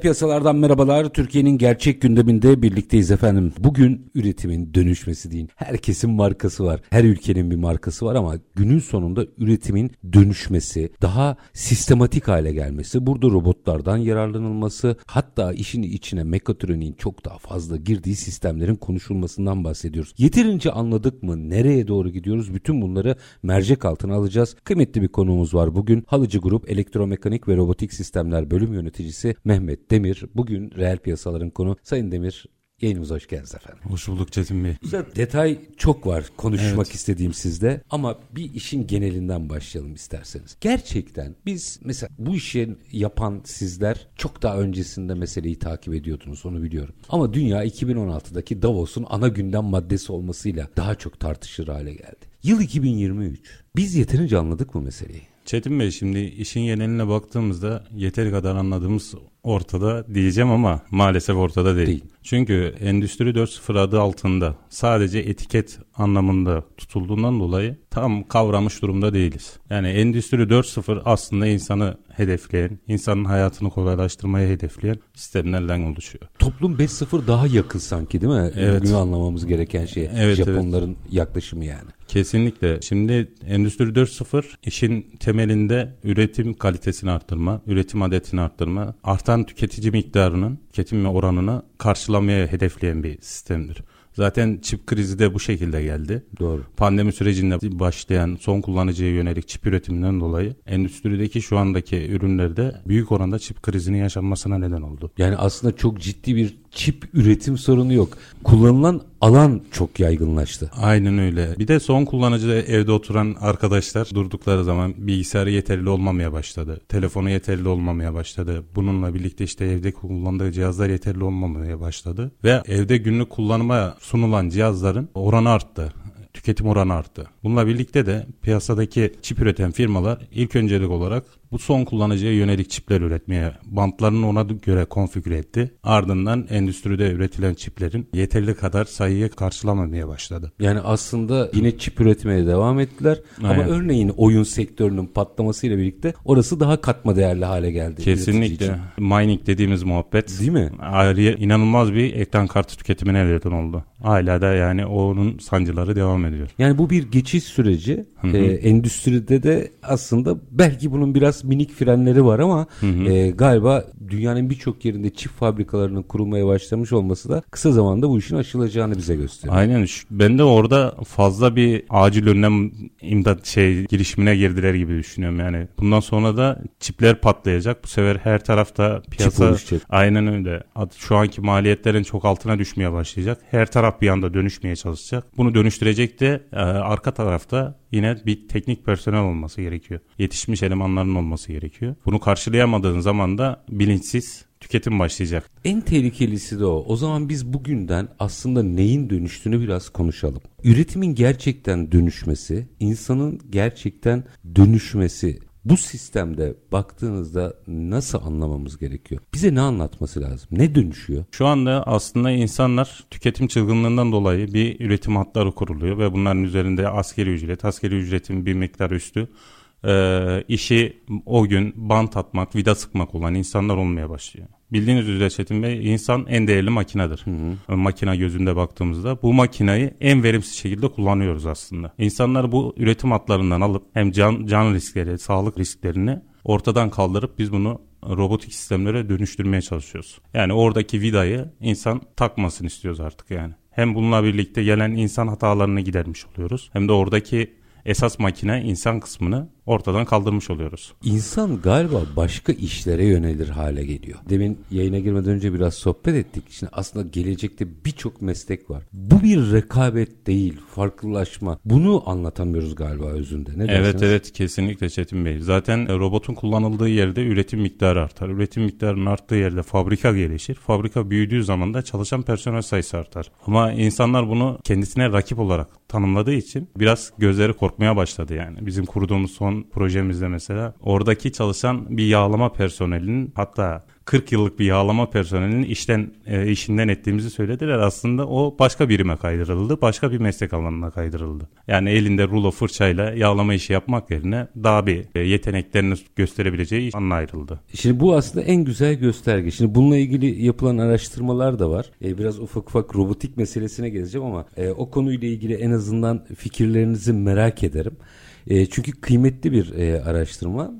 Piyasalardan merhabalar. Türkiye'nin gerçek gündeminde birlikteyiz efendim. Bugün üretimin dönüşmesi deyin. Herkesin markası var. Her ülkenin bir markası var ama günün sonunda üretimin dönüşmesi, daha sistematik hale gelmesi, burada robotlardan yararlanılması, hatta işin içine mekatroniğin çok daha fazla girdiği sistemlerin konuşulmasından bahsediyoruz. Yeterince anladık mı? Nereye doğru gidiyoruz? Bütün bunları mercek altına alacağız. Kıymetli bir konuğumuz var bugün. Halıcı Grup Elektromekanik ve Robotik Sistemler Bölüm Yöneticisi Mehmet Demir. Bugün reel piyasaların konu. Sayın Demir Yayınımıza hoş geldiniz efendim. Hoş bulduk Çetin Bey. Güzel detay çok var konuşmak Evet. istediğim sizde ama bir işin genelinden başlayalım isterseniz. Gerçekten biz mesela bu işi yapan sizler çok daha öncesinde meseleyi takip ediyordunuz onu biliyorum. Ama dünya 2016'daki Davos'un ana gündem maddesi olmasıyla daha çok tartışır hale geldi. Yıl 2023. Biz yeterince anladık mı meseleyi? Çetin Bey şimdi işin geneline baktığımızda yeteri kadar anladığımız ortada diyeceğim ama maalesef ortada değil. Değil. Çünkü Endüstri 4.0 adı altında sadece etiket anlamında tutulduğundan dolayı tam kavramış durumda değiliz. Yani Endüstri 4.0 aslında insanı hedefleyen, insanın hayatını kolaylaştırmaya hedefleyen sistemlerden oluşuyor. Toplum 5.0 daha yakın sanki değil mi? Evet. Bugün anlamamız gereken şey. Evet, Japonların yaklaşımı yani. Kesinlikle. Şimdi Endüstri 4.0 işin temelinde üretim kalitesini arttırma, üretim adetini arttırma, artan tüketici miktarının, tüketim oranını karşılamaya hedefleyen bir sistemdir. Zaten çip krizi de bu şekilde geldi. Doğru. Pandemi sürecinde başlayan son kullanıcıya yönelik çip üretiminden dolayı endüstrideki şu andaki ürünlerde büyük oranda çip krizinin yaşanmasına neden oldu. Yani aslında çok ciddi bir çip üretim sorunu yok. Kullanılan alan çok yaygınlaştı. Aynen öyle. Bir de son kullanıcı evde oturan arkadaşlar durdukları zaman bilgisayarı yeterli olmamaya başladı. Telefonu yeterli olmamaya başladı. Bununla birlikte işte evde kullandığı cihazlar yeterli olmamaya başladı. Ve evde günlük kullanıma sunulan cihazların oranı arttı. Tüketim oranı arttı. Bununla birlikte de piyasadaki çip üreten firmalar ilk öncelik olarak bu son kullanıcıya yönelik çipler üretmeye, bantlarını ona göre konfigüre etti. Ardından endüstride üretilen çiplerin yeterli kadar sayıyı karşılamamaya başladı. Yani aslında yine çip üretmeye devam ettiler. Ama Aynen. örneğin oyun sektörünün patlamasıyla birlikte orası daha katma değerli hale geldi. Kesinlikle. Mining dediğimiz muhabbet. Değil mi? Ayrıca inanılmaz bir ekran kartı tüketimine neden oldu. Hala da yani onun sancıları devam ediyor. Yani bu bir geçiş süreci. Hı hı. Ee, endüstride de aslında belki bunun biraz minik frenleri var ama e, galiba dünyanın birçok yerinde çip fabrikalarının kurulmaya başlamış olması da kısa zamanda bu işin aşılacağını bize gösteriyor. Aynen. Ben de orada fazla bir acil önlem imdat şey girişimine girdiler gibi düşünüyorum yani. Bundan sonra da çipler patlayacak. Bu sefer her tarafta piyasa aynen öyle. Şu anki maliyetlerin çok altına düşmeye başlayacak. Her taraf bir anda dönüşmeye çalışacak. Bunu dönüştürecek de e, arka tarafta yine bir teknik personel olması gerekiyor. Yetişmiş elemanların olması gerekiyor. Bunu karşılayamadığın zaman da bilinçsiz tüketim başlayacak. En tehlikelisi de o. O zaman biz bugünden aslında neyin dönüştüğünü biraz konuşalım. Üretimin gerçekten dönüşmesi, insanın gerçekten dönüşmesi bu sistemde baktığınızda nasıl anlamamız gerekiyor? Bize ne anlatması lazım? Ne dönüşüyor? Şu anda aslında insanlar tüketim çılgınlığından dolayı bir üretim hatları kuruluyor ve bunların üzerinde askeri ücret, askeri ücretin bir miktar üstü e, işi o gün bant atmak, vida sıkmak olan insanlar olmaya başlıyor. Bildiğiniz üzere Çetin Bey insan en değerli makinedir. E, Makine gözünde baktığımızda bu makineyi en verimsiz şekilde kullanıyoruz aslında. İnsanlar bu üretim hatlarından alıp hem can, can riskleri, sağlık risklerini ortadan kaldırıp biz bunu robotik sistemlere dönüştürmeye çalışıyoruz. Yani oradaki vidayı insan takmasını istiyoruz artık yani. Hem bununla birlikte gelen insan hatalarını gidermiş oluyoruz. Hem de oradaki esas makine insan kısmını ortadan kaldırmış oluyoruz. İnsan galiba başka işlere yönelir hale geliyor. Demin yayına girmeden önce biraz sohbet ettik. Şimdi aslında gelecekte birçok meslek var. Bu bir rekabet değil, farklılaşma. Bunu anlatamıyoruz galiba özünde. Ne Evet dersiniz? evet kesinlikle Çetin Bey. Zaten e, robotun kullanıldığı yerde üretim miktarı artar. Üretim miktarının arttığı yerde fabrika gelişir. Fabrika büyüdüğü zaman da çalışan personel sayısı artar. Ama insanlar bunu kendisine rakip olarak tanımladığı için biraz gözleri korkmaya başladı yani. Bizim kurduğumuz son projemizde mesela oradaki çalışan bir yağlama personelinin hatta 40 yıllık bir yağlama personelinin işten e, işinden ettiğimizi söylediler. Aslında o başka birime kaydırıldı. Başka bir meslek alanına kaydırıldı. Yani elinde rulo fırçayla yağlama işi yapmak yerine daha bir e, yeteneklerini gösterebileceği iş alanına ayrıldı. Şimdi bu aslında en güzel gösterge. Şimdi bununla ilgili yapılan araştırmalar da var. Ee, biraz ufak ufak robotik meselesine geleceğim ama e, o konuyla ilgili en azından fikirlerinizi merak ederim. E, çünkü kıymetli bir e, araştırma.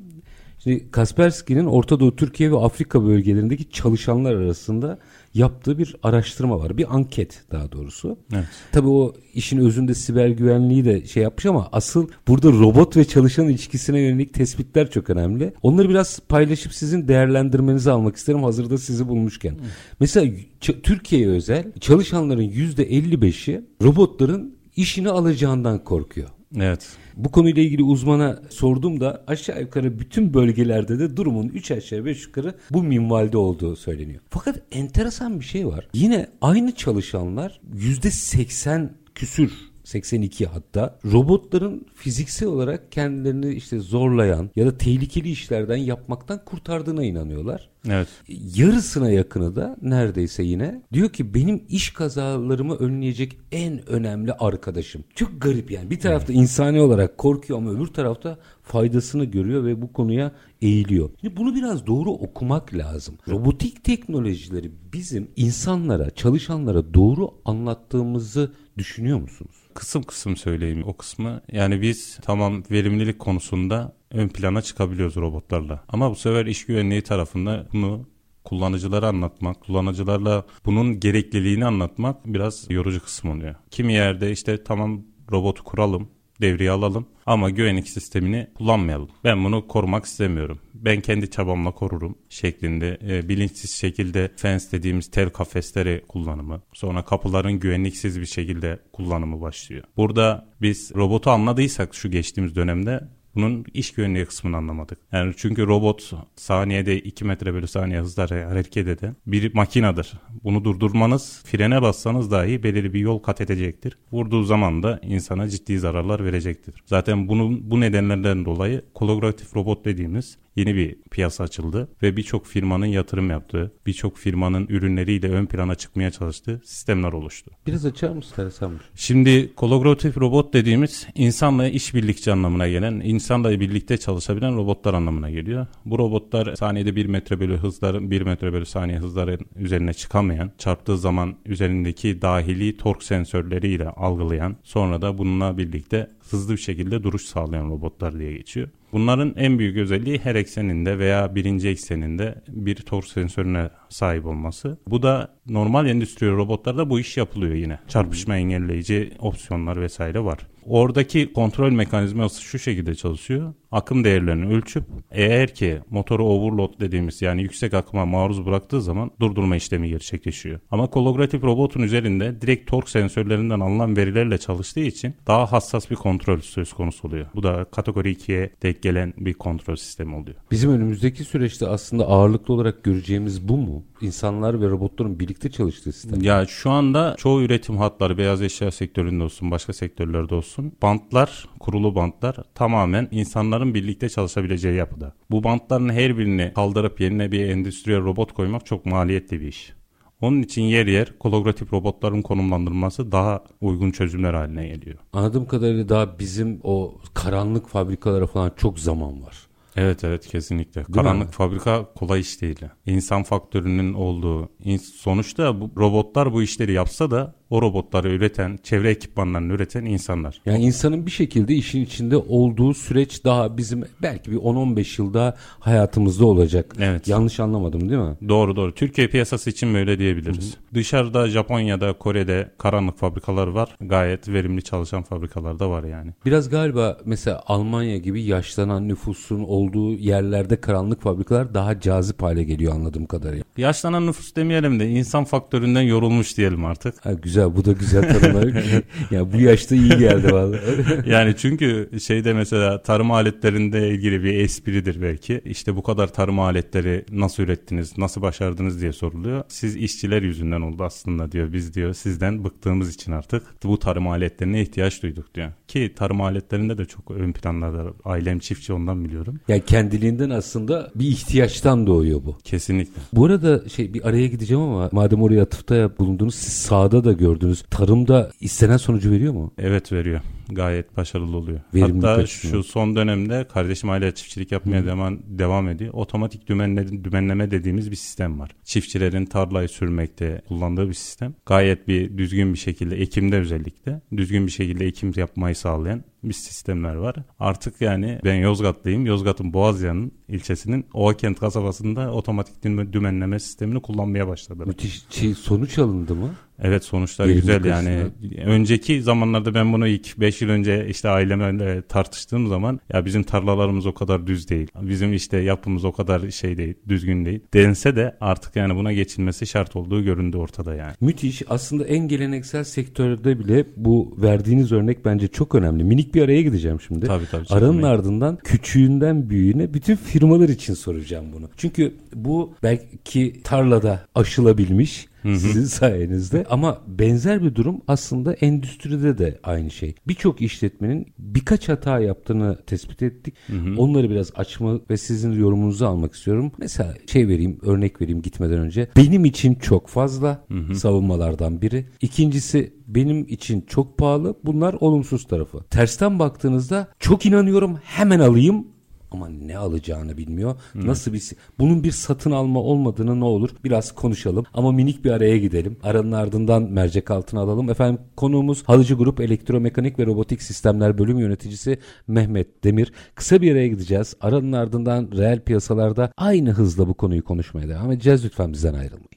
Şimdi Kaspersky'nin Orta Doğu, Türkiye ve Afrika bölgelerindeki çalışanlar arasında yaptığı bir araştırma var. Bir anket daha doğrusu. Evet. Tabii o işin özünde siber güvenliği de şey yapmış ama asıl burada robot ve çalışan ilişkisine yönelik tespitler çok önemli. Onları biraz paylaşıp sizin değerlendirmenizi almak isterim hazırda sizi bulmuşken. Mesela ç- Türkiye'ye özel çalışanların %55'i robotların işini alacağından korkuyor. Evet. Bu konuyla ilgili uzmana sorduğumda aşağı yukarı bütün bölgelerde de durumun 3 aşağı 5 yukarı bu minvalde olduğu söyleniyor. Fakat enteresan bir şey var. Yine aynı çalışanlar %80 küsür 82 hatta robotların fiziksel olarak kendilerini işte zorlayan ya da tehlikeli işlerden yapmaktan kurtardığına inanıyorlar. Evet. Yarısına yakını da neredeyse yine diyor ki benim iş kazalarımı önleyecek en önemli arkadaşım. Çok garip yani. Bir tarafta insani olarak korkuyor ama öbür tarafta faydasını görüyor ve bu konuya eğiliyor. Şimdi bunu biraz doğru okumak lazım. Robotik teknolojileri bizim insanlara, çalışanlara doğru anlattığımızı düşünüyor musunuz? Kısım kısım söyleyeyim o kısmı. Yani biz tamam verimlilik konusunda ön plana çıkabiliyoruz robotlarla. Ama bu sefer iş güvenliği tarafında bunu kullanıcılara anlatmak, kullanıcılarla bunun gerekliliğini anlatmak biraz yorucu kısım oluyor. Kimi yerde işte tamam robotu kuralım, devreye alalım ama güvenlik sistemini kullanmayalım. Ben bunu korumak istemiyorum. Ben kendi çabamla korurum şeklinde e, bilinçsiz şekilde fence dediğimiz tel kafesleri kullanımı, sonra kapıların güvenliksiz bir şekilde kullanımı başlıyor. Burada biz robotu anladıysak şu geçtiğimiz dönemde bunun iş güvenliği kısmını anlamadık. Yani çünkü robot saniyede 2 metre bölü saniye hızla hareket eden bir makinedir. Bunu durdurmanız, frene bassanız dahi belirli bir yol kat edecektir. Vurduğu zaman da insana ciddi zararlar verecektir. Zaten bunun bu nedenlerden dolayı kolaboratif robot dediğimiz yeni bir piyasa açıldı ve birçok firmanın yatırım yaptığı, birçok firmanın ürünleriyle ön plana çıkmaya çalıştığı sistemler oluştu. Biraz açar mısın? Enteresanmış. Şimdi kolaboratif robot dediğimiz insanla işbirlikçi anlamına gelen, insanla birlikte çalışabilen robotlar anlamına geliyor. Bu robotlar saniyede 1 metre bölü hızların 1 metre bölü saniye hızların üzerine çıkamayan, çarptığı zaman üzerindeki dahili tork sensörleriyle algılayan, sonra da bununla birlikte hızlı bir şekilde duruş sağlayan robotlar diye geçiyor. Bunların en büyük özelliği her ekseninde veya birinci ekseninde bir tork sensörüne sahip olması. Bu da normal endüstriyel robotlarda bu iş yapılıyor yine. Çarpışma engelleyici opsiyonlar vesaire var. Oradaki kontrol mekanizması şu şekilde çalışıyor. Akım değerlerini ölçüp eğer ki motoru overload dediğimiz yani yüksek akıma maruz bıraktığı zaman durdurma işlemi gerçekleşiyor. Ama kolaboratif robotun üzerinde direkt tork sensörlerinden alınan verilerle çalıştığı için daha hassas bir kontrol söz konusu oluyor. Bu da kategori 2'ye denk gelen bir kontrol sistemi oluyor. Bizim önümüzdeki süreçte aslında ağırlıklı olarak göreceğimiz bu mu? İnsanlar ve robotların birlikte çalıştığı sistem. Ya şu anda çoğu üretim hatları beyaz eşya sektöründe olsun başka sektörlerde olsun bantlar kurulu bantlar tamamen insanların birlikte çalışabileceği yapıda. Bu bantların her birini kaldırıp yerine bir endüstriyel robot koymak çok maliyetli bir iş. Onun için yer yer kolaboratif robotların konumlandırılması daha uygun çözümler haline geliyor. Anladığım kadarıyla daha bizim o karanlık fabrikalara falan çok zaman var. Evet evet kesinlikle. mi? Karanlık fabrika kolay iş değil. İnsan faktörünün olduğu. Sonuçta bu robotlar bu işleri yapsa da o robotları üreten, çevre ekipmanlarını üreten insanlar. Yani insanın bir şekilde işin içinde olduğu süreç daha bizim belki bir 10-15 yılda hayatımızda olacak. Evet. Yanlış anlamadım değil mi? Doğru doğru. Türkiye piyasası için böyle diyebiliriz. Dışarıda Japonya'da, Kore'de karanlık fabrikalar var. Gayet verimli çalışan fabrikalar da var yani. Biraz galiba mesela Almanya gibi yaşlanan nüfusun olduğu yerlerde karanlık fabrikalar daha cazip hale geliyor anladığım kadarıyla. Yaşlanan nüfus demeyelim de insan faktöründen yorulmuş diyelim artık. Ha, güzel bu da güzel tanımlar. ya bu yaşta iyi geldi vallahi. yani çünkü şeyde mesela tarım aletlerinde ilgili bir espridir belki. İşte bu kadar tarım aletleri nasıl ürettiniz, nasıl başardınız diye soruluyor. Siz işçiler yüzünden oldu aslında diyor. Biz diyor sizden bıktığımız için artık bu tarım aletlerine ihtiyaç duyduk diyor. Ki tarım aletlerinde de çok ön planlarda ailem çiftçi ondan biliyorum. Yani kendiliğinden aslında bir ihtiyaçtan doğuyor bu. Kesinlikle. Bu arada şey bir araya gideceğim ama madem oraya atıfta bulundunuz siz sahada da gördünüz. Tarımda istenen sonucu veriyor mu? Evet veriyor. Gayet başarılı oluyor. Verimlilik Hatta açısından. şu son dönemde kardeşim hala çiftçilik yapmaya devam, devam ediyor. Otomatik dümenle, dümenleme dediğimiz bir sistem var. Çiftçilerin tarlayı sürmekte kullandığı bir sistem. Gayet bir düzgün bir şekilde ekimde özellikle düzgün bir şekilde ekim yapmayı sağlayan bir sistemler var. Artık yani ben Yozgatlıyım. Yozgat'ın Boğazyan'ın ilçesinin Ovakent kasabasında otomatik dümen- dümenleme sistemini kullanmaya başladılar. Müthiş şey, sonuç alındı mı? Evet sonuçlar Verimlilik güzel yani. Önceki zamanlarda ben bunu ilk 5 yıl önce işte ailemle tartıştığım zaman ya bizim tarlalarımız o kadar düz değil. Bizim işte yapımız o kadar şey değil, düzgün değil. Dense de artık yani buna geçilmesi şart olduğu göründü ortada yani. Müthiş. Aslında en geleneksel sektörde bile bu verdiğiniz örnek bence çok önemli. Minik bir araya gideceğim şimdi. Tabii, tabii, Aranın çekinmeyin. ardından küçüğünden büyüğüne bütün firmalar için soracağım bunu. Çünkü bu belki tarlada aşılabilmiş sizin sayenizde ama benzer bir durum aslında endüstride de aynı şey. Birçok işletmenin birkaç hata yaptığını tespit ettik. Onları biraz açma ve sizin yorumunuzu almak istiyorum. Mesela şey vereyim, örnek vereyim gitmeden önce. Benim için çok fazla savunmalardan biri. İkincisi benim için çok pahalı. Bunlar olumsuz tarafı. Tersten baktığınızda çok inanıyorum hemen alayım ama ne alacağını bilmiyor. Nasıl bir bunun bir satın alma olmadığını ne olur biraz konuşalım. Ama minik bir araya gidelim. Aranın ardından mercek altına alalım. Efendim konuğumuz Halıcı Grup Elektromekanik ve Robotik Sistemler Bölüm Yöneticisi Mehmet Demir. Kısa bir araya gideceğiz. Aranın ardından reel piyasalarda aynı hızla bu konuyu konuşmaya devam edeceğiz. Lütfen bizden ayrılmayın.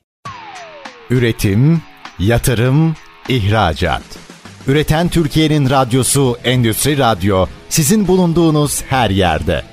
Üretim, yatırım, ihracat. Üreten Türkiye'nin radyosu Endüstri Radyo sizin bulunduğunuz her yerde.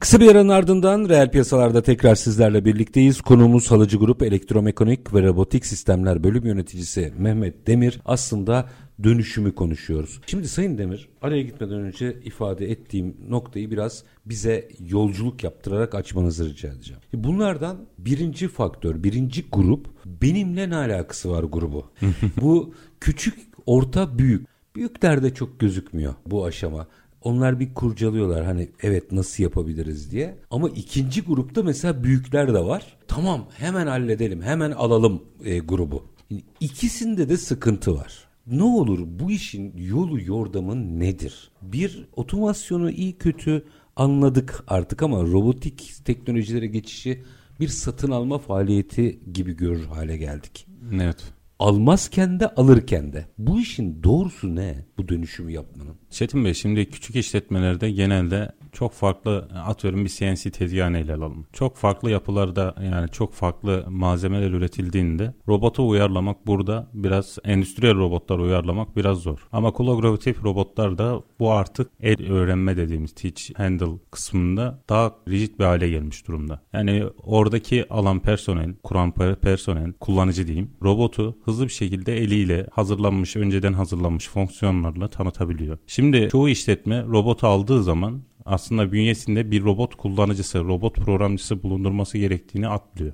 Kısa bir aranın ardından reel piyasalarda tekrar sizlerle birlikteyiz. Konuğumuz Halıcı Grup Elektromekanik ve Robotik Sistemler Bölüm Yöneticisi Mehmet Demir. Aslında dönüşümü konuşuyoruz. Şimdi Sayın Demir araya gitmeden önce ifade ettiğim noktayı biraz bize yolculuk yaptırarak açmanızı rica edeceğim. Bunlardan birinci faktör, birinci grup benimle ne alakası var grubu? Bu küçük, orta, büyük. Büyüklerde çok gözükmüyor bu aşama. Onlar bir kurcalıyorlar hani evet nasıl yapabiliriz diye. Ama ikinci grupta mesela büyükler de var. Tamam hemen halledelim hemen alalım e, grubu. Yani ikisinde de sıkıntı var. Ne olur bu işin yolu yordamı nedir? Bir otomasyonu iyi kötü anladık artık ama robotik teknolojilere geçişi bir satın alma faaliyeti gibi görür hale geldik. Evet. Almazken de alırken de. Bu işin doğrusu ne? Bu dönüşümü yapmanın. Çetin Bey şimdi küçük işletmelerde genelde çok farklı atıyorum bir CNC tezgahını ele alalım. Çok farklı yapılarda yani çok farklı malzemeler üretildiğinde robotu uyarlamak burada biraz endüstriyel robotlar uyarlamak biraz zor. Ama kolaboratif robotlar da bu artık el öğrenme dediğimiz teach handle kısmında daha rigid bir hale gelmiş durumda. Yani oradaki alan personel, kuran per- personel, kullanıcı diyeyim robotu hızlı bir şekilde eliyle hazırlanmış, önceden hazırlanmış fonksiyonlarla tanıtabiliyor. Şimdi çoğu işletme robotu aldığı zaman aslında bünyesinde bir robot kullanıcısı, robot programcısı bulundurması gerektiğini atlıyor.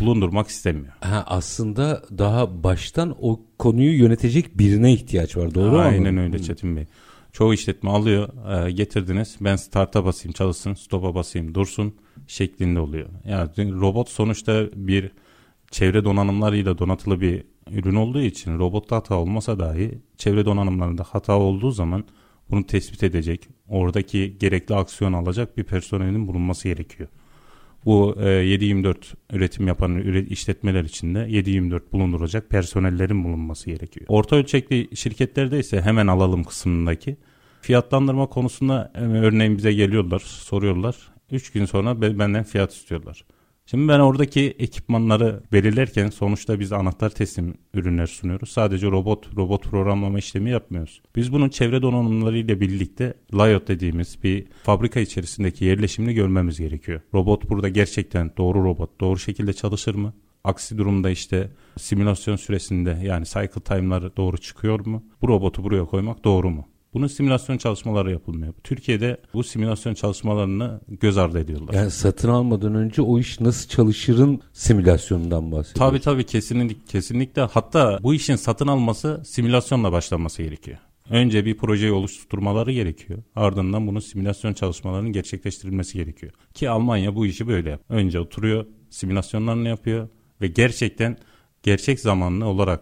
Bulundurmak istemiyor. Ha, aslında daha baştan o konuyu yönetecek birine ihtiyaç var. Doğru mu? Aynen öyle Çetin Bey. Çoğu işletme alıyor, e, getirdiniz. Ben start'a basayım, çalışsın, stop'a basayım, dursun şeklinde oluyor. Yani robot sonuçta bir çevre donanımlarıyla donatılı bir ürün olduğu için robotta hata olmasa dahi çevre donanımlarında hata olduğu zaman bunu tespit edecek, oradaki gerekli aksiyon alacak bir personelin bulunması gerekiyor. Bu e, 7-24 üretim yapan işletmeler içinde 7-24 bulunduracak personellerin bulunması gerekiyor. Orta ölçekli şirketlerde ise hemen alalım kısmındaki fiyatlandırma konusunda e, örneğin bize geliyorlar, soruyorlar. 3 gün sonra benden fiyat istiyorlar. Şimdi ben oradaki ekipmanları belirlerken sonuçta biz anahtar teslim ürünler sunuyoruz. Sadece robot, robot programlama işlemi yapmıyoruz. Biz bunun çevre donanımlarıyla birlikte layout dediğimiz bir fabrika içerisindeki yerleşimini görmemiz gerekiyor. Robot burada gerçekten doğru robot, doğru şekilde çalışır mı? Aksi durumda işte simülasyon süresinde yani cycle time'ları doğru çıkıyor mu? Bu robotu buraya koymak doğru mu? Bunun simülasyon çalışmaları yapılmıyor. Türkiye'de bu simülasyon çalışmalarını göz ardı ediyorlar. Yani satın almadan önce o iş nasıl çalışırın simülasyonundan bahsediyoruz. Tabii tabii kesinlikle, kesinlikle. Hatta bu işin satın alması simülasyonla başlanması gerekiyor. Önce bir projeyi oluşturmaları gerekiyor. Ardından bunun simülasyon çalışmalarının gerçekleştirilmesi gerekiyor. Ki Almanya bu işi böyle. Önce oturuyor, simülasyonlarını yapıyor ve gerçekten gerçek zamanlı olarak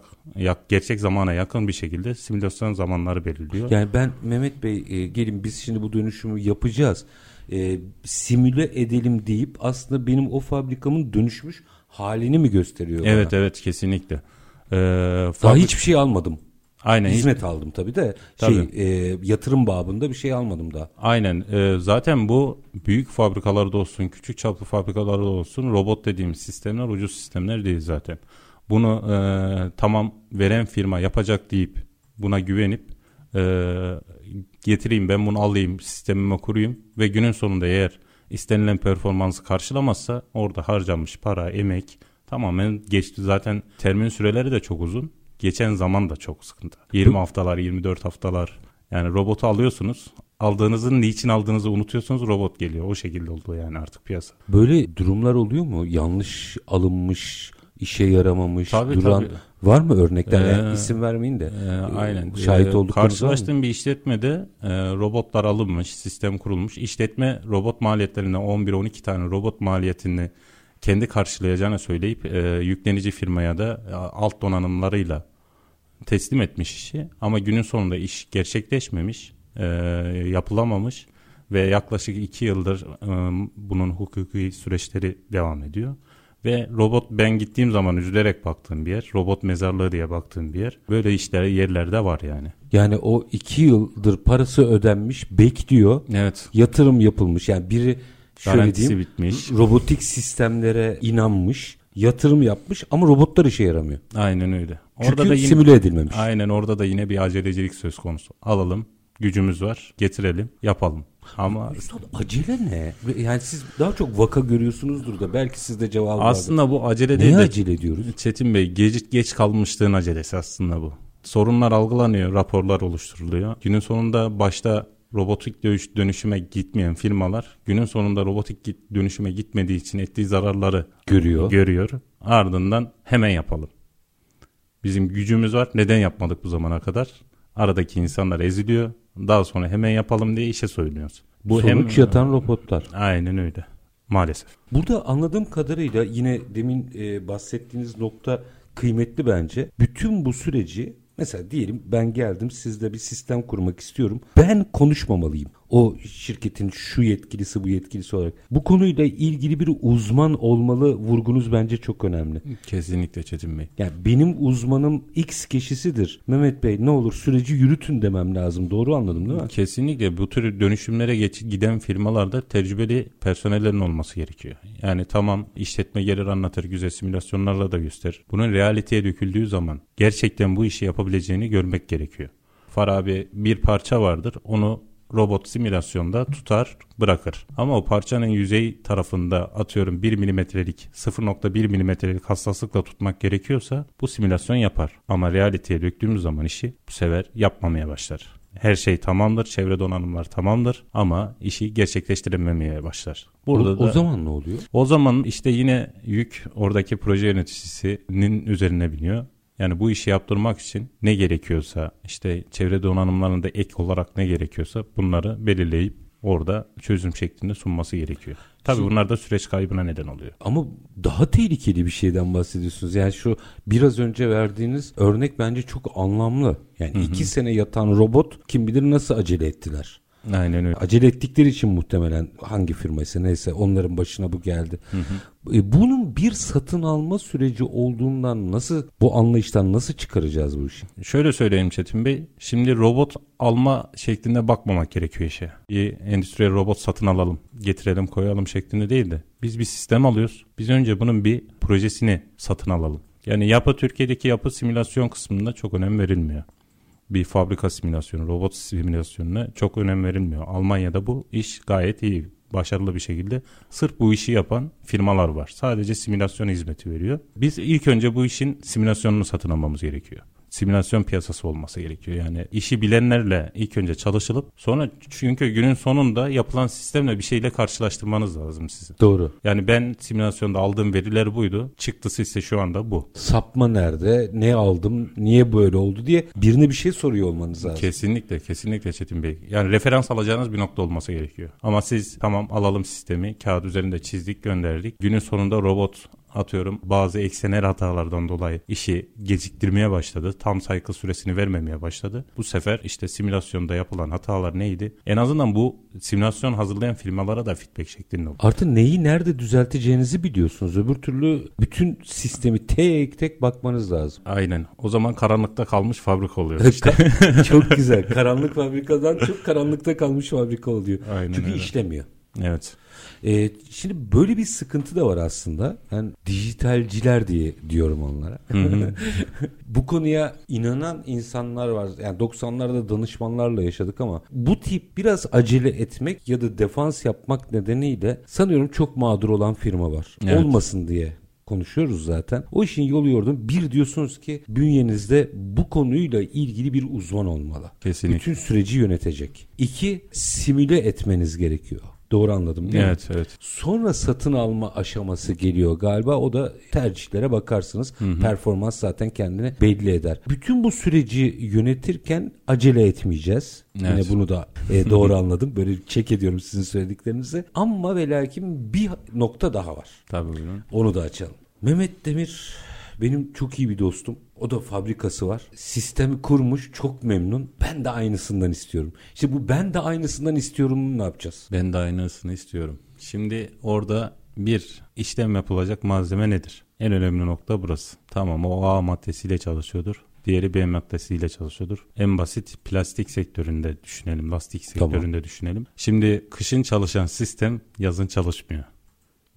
gerçek zamana yakın bir şekilde simülasyon zamanları belirliyor. Yani ben Mehmet Bey e, gelin biz şimdi bu dönüşümü yapacağız. E, simüle edelim deyip aslında benim o fabrikamın dönüşmüş halini mi gösteriyor Evet bana? evet kesinlikle. Ee, fabrik... Daha hiçbir şey almadım. Aynen. Hizmet hiç... aldım tabii de şey e, yatırım babında bir şey almadım daha. Aynen. E, zaten bu büyük fabrikalarda olsun, küçük çaplı fabrikalarda olsun robot dediğimiz sistemler ucuz sistemler değil zaten bunu e, tamam veren firma yapacak deyip buna güvenip e, getireyim ben bunu alayım sistemime kurayım ve günün sonunda eğer istenilen performansı karşılamazsa orada harcanmış para, emek tamamen geçti. Zaten termin süreleri de çok uzun. Geçen zaman da çok sıkıntı. 20 haftalar, 24 haftalar. Yani robotu alıyorsunuz. Aldığınızın niçin aldığınızı unutuyorsunuz robot geliyor. O şekilde oldu yani artık piyasa. Böyle durumlar oluyor mu? Yanlış alınmış işe yaramamış, tabii, duran tabii. var mı örnekler? Ee, yani isim vermeyin de. E, aynen. Şahit e, olduk. Karşılaştığım bir işletmede e, robotlar alınmış, sistem kurulmuş. İşletme robot maliyetlerine 11-12 tane robot maliyetini kendi karşılayacağını söyleyip e, yüklenici firmaya da e, alt donanımlarıyla teslim etmiş işi. Ama günün sonunda iş gerçekleşmemiş, e, yapılamamış ve yaklaşık iki yıldır e, bunun hukuki süreçleri devam ediyor. Ve robot ben gittiğim zaman üzülerek baktığım bir yer. Robot mezarlığı diye baktığım bir yer. Böyle işler yerlerde var yani. Yani o iki yıldır parası ödenmiş bekliyor. Evet. Yatırım yapılmış. Yani biri şöyle Garantisi diyeyim, bitmiş. Robotik sistemlere inanmış. Yatırım yapmış ama robotlar işe yaramıyor. Aynen öyle. Orada Çünkü da yine, simüle edilmemiş. Aynen orada da yine bir acelecilik söz konusu. Alalım, gücümüz var, getirelim, yapalım. Ama Üstad acele ne? Yani siz daha çok vaka görüyorsunuzdur da belki siz de cevabı Aslında vardır. bu acele değil Neye de acele ediyoruz? Çetin Bey geç, geç kalmışlığın acelesi aslında bu. Sorunlar algılanıyor, raporlar oluşturuluyor. Günün sonunda başta robotik dönüşüme gitmeyen firmalar günün sonunda robotik dönüşüme gitmediği için ettiği zararları görüyor. Görüyor. Ardından hemen yapalım. Bizim gücümüz var. Neden yapmadık bu zamana kadar? Aradaki insanlar eziliyor. Daha sonra hemen yapalım diye işe soyunuyoruz. Bu Sonuç hem, yatan robotlar. Aynen öyle. Maalesef. Burada anladığım kadarıyla yine demin e, bahsettiğiniz nokta kıymetli bence. Bütün bu süreci mesela diyelim ben geldim sizde bir sistem kurmak istiyorum. Ben konuşmamalıyım o şirketin şu yetkilisi bu yetkilisi olarak. Bu konuyla ilgili bir uzman olmalı vurgunuz bence çok önemli. Kesinlikle Çetin Bey. Yani benim uzmanım X kişisidir. Mehmet Bey ne olur süreci yürütün demem lazım. Doğru anladım değil mi? Kesinlikle bu tür dönüşümlere geç, giden firmalarda tecrübeli personellerin olması gerekiyor. Yani tamam işletme gelir anlatır güzel simülasyonlarla da gösterir. Bunun realiteye döküldüğü zaman gerçekten bu işi yapabileceğini görmek gerekiyor. Farabi bir parça vardır onu robot simülasyonda tutar bırakır. Ama o parçanın yüzey tarafında atıyorum 1 milimetrelik 0.1 milimetrelik hassaslıkla tutmak gerekiyorsa bu simülasyon yapar. Ama realiteye döktüğümüz zaman işi bu sefer yapmamaya başlar. Her şey tamamdır, çevre donanımlar tamamdır ama işi gerçekleştirememeye başlar. Burada o, da, o zaman ne oluyor? O zaman işte yine yük oradaki proje yöneticisinin üzerine biniyor. Yani bu işi yaptırmak için ne gerekiyorsa işte çevre donanımlarında ek olarak ne gerekiyorsa bunları belirleyip orada çözüm şeklinde sunması gerekiyor. Tabii bunlar da süreç kaybına neden oluyor. Ama daha tehlikeli bir şeyden bahsediyorsunuz. Yani şu biraz önce verdiğiniz örnek bence çok anlamlı. Yani iki sene yatan robot kim bilir nasıl acele ettiler. Aynen öyle. Acele ettikleri için muhtemelen hangi firmaysa neyse onların başına bu geldi. E, bunun bir satın alma süreci olduğundan nasıl bu anlayıştan nasıl çıkaracağız bu işi? Şöyle söyleyeyim Çetin Bey. Şimdi robot alma şeklinde bakmamak gerekiyor işe. Bir endüstriyel robot satın alalım, getirelim, koyalım şeklinde değil de biz bir sistem alıyoruz. Biz önce bunun bir projesini satın alalım. Yani yapı Türkiye'deki yapı simülasyon kısmında çok önem verilmiyor. Bir fabrika simülasyonu, robot simülasyonuna çok önem verilmiyor. Almanya'da bu iş gayet iyi, başarılı bir şekilde. Sırf bu işi yapan firmalar var. Sadece simülasyon hizmeti veriyor. Biz ilk önce bu işin simülasyonunu satın almamız gerekiyor simülasyon piyasası olması gerekiyor. Yani işi bilenlerle ilk önce çalışılıp sonra çünkü günün sonunda yapılan sistemle bir şeyle karşılaştırmanız lazım sizin. Doğru. Yani ben simülasyonda aldığım veriler buydu. Çıktısı ise şu anda bu. Sapma nerede? Ne aldım? Niye böyle oldu diye birine bir şey soruyor olmanız lazım. Kesinlikle kesinlikle Çetin Bey. Yani referans alacağınız bir nokta olması gerekiyor. Ama siz tamam alalım sistemi kağıt üzerinde çizdik gönderdik. Günün sonunda robot atıyorum bazı eksenel hatalardan dolayı işi geciktirmeye başladı. Tam cycle süresini vermemeye başladı. Bu sefer işte simülasyonda yapılan hatalar neydi? En azından bu simülasyon hazırlayan firmalara da feedback şeklinde oldu. Artı neyi nerede düzelteceğinizi biliyorsunuz. Öbür türlü bütün sistemi tek tek bakmanız lazım. Aynen. O zaman karanlıkta kalmış fabrika oluyor işte. çok güzel. Karanlık fabrikadan çok karanlıkta kalmış fabrika oluyor. Aynen Çünkü öyle. işlemiyor. evet. Ee, şimdi böyle bir sıkıntı da var aslında. Ben dijitalciler diye diyorum onlara. bu konuya inanan insanlar var. Yani 90'larda danışmanlarla yaşadık ama bu tip biraz acele etmek ya da defans yapmak nedeniyle sanıyorum çok mağdur olan firma var. Evet. Olmasın diye konuşuyoruz zaten. O işin yolu yordum. Bir diyorsunuz ki bünyenizde bu konuyla ilgili bir uzman olmalı. Kesinlikle. Bütün süreci yönetecek. İki, simüle etmeniz gerekiyor. Doğru anladım değil mi? Evet evet. Sonra satın alma aşaması geliyor galiba. O da tercihlere bakarsınız. Performans zaten kendini belli eder. Bütün bu süreci yönetirken acele etmeyeceğiz. Yine Evet. bunu da e, doğru anladım. Böyle çek ediyorum sizin söylediklerinizi. Ama ve lakin bir nokta daha var. Tabii buyurun. Onu da açalım. Mehmet Demir benim çok iyi bir dostum. O da fabrikası var. Sistemi kurmuş, çok memnun. Ben de aynısından istiyorum. İşte bu ben de aynısından istiyorum ne yapacağız? Ben de aynısını istiyorum. Şimdi orada bir işlem yapılacak malzeme nedir? En önemli nokta burası. Tamam o A maddesiyle çalışıyordur. Diğeri B maddesiyle çalışıyordur. En basit plastik sektöründe düşünelim, lastik Tamam. sektöründe düşünelim. Şimdi kışın çalışan sistem yazın çalışmıyor.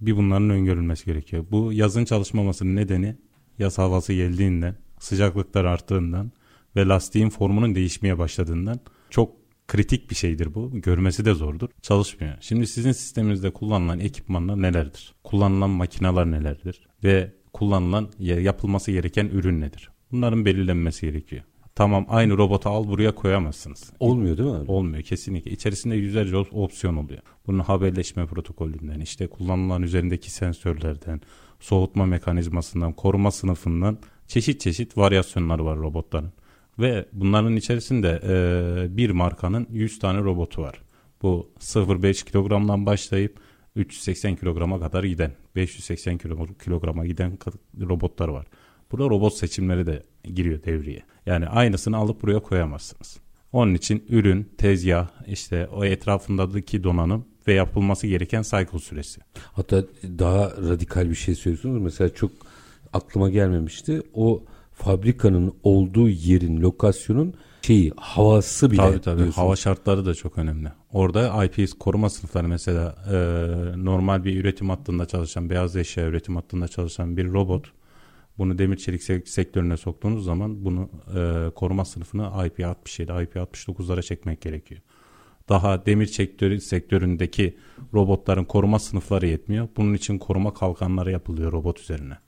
Bir bunların öngörülmesi gerekiyor. Bu yazın çalışmamasının nedeni yaz havası geldiğinden, sıcaklıklar arttığından ve lastiğin formunun değişmeye başladığından çok kritik bir şeydir bu. Görmesi de zordur. Çalışmıyor. Şimdi sizin sisteminizde kullanılan ekipmanlar nelerdir? Kullanılan makineler nelerdir? Ve kullanılan ya- yapılması gereken ürün nedir? Bunların belirlenmesi gerekiyor. Tamam aynı robotu al buraya koyamazsınız. Olmuyor değil mi? Olmuyor kesinlikle. İçerisinde yüzlerce op- opsiyon oluyor. Bunun haberleşme protokolünden, işte kullanılan üzerindeki sensörlerden, soğutma mekanizmasından, koruma sınıfından çeşit çeşit varyasyonları var robotların. Ve bunların içerisinde e, bir markanın 100 tane robotu var. Bu 0,5 kilogramdan başlayıp 380 kilograma kadar giden, 580 kilo- kilograma giden robotlar var. Burada robot seçimleri de giriyor devreye. Yani aynısını alıp buraya koyamazsınız. Onun için ürün, tezgah, işte o etrafındaki donanım ve yapılması gereken cycle süresi. Hatta daha radikal bir şey söylüyorsunuz. Mesela çok aklıma gelmemişti. O fabrikanın olduğu yerin, lokasyonun şeyi, havası bile Tabii tabii. diyorsunuz. Hava şartları da çok önemli. Orada IPS koruma sınıfları mesela e, normal bir üretim hattında çalışan, beyaz eşya üretim hattında çalışan bir robot bunu demir çelik sek- sektörüne soktuğunuz zaman bunu e, koruma sınıfını IP67, IP69'lara çekmek gerekiyor. Daha demir sektörü, sektöründeki robotların koruma sınıfları yetmiyor. Bunun için koruma kalkanları yapılıyor robot üzerine.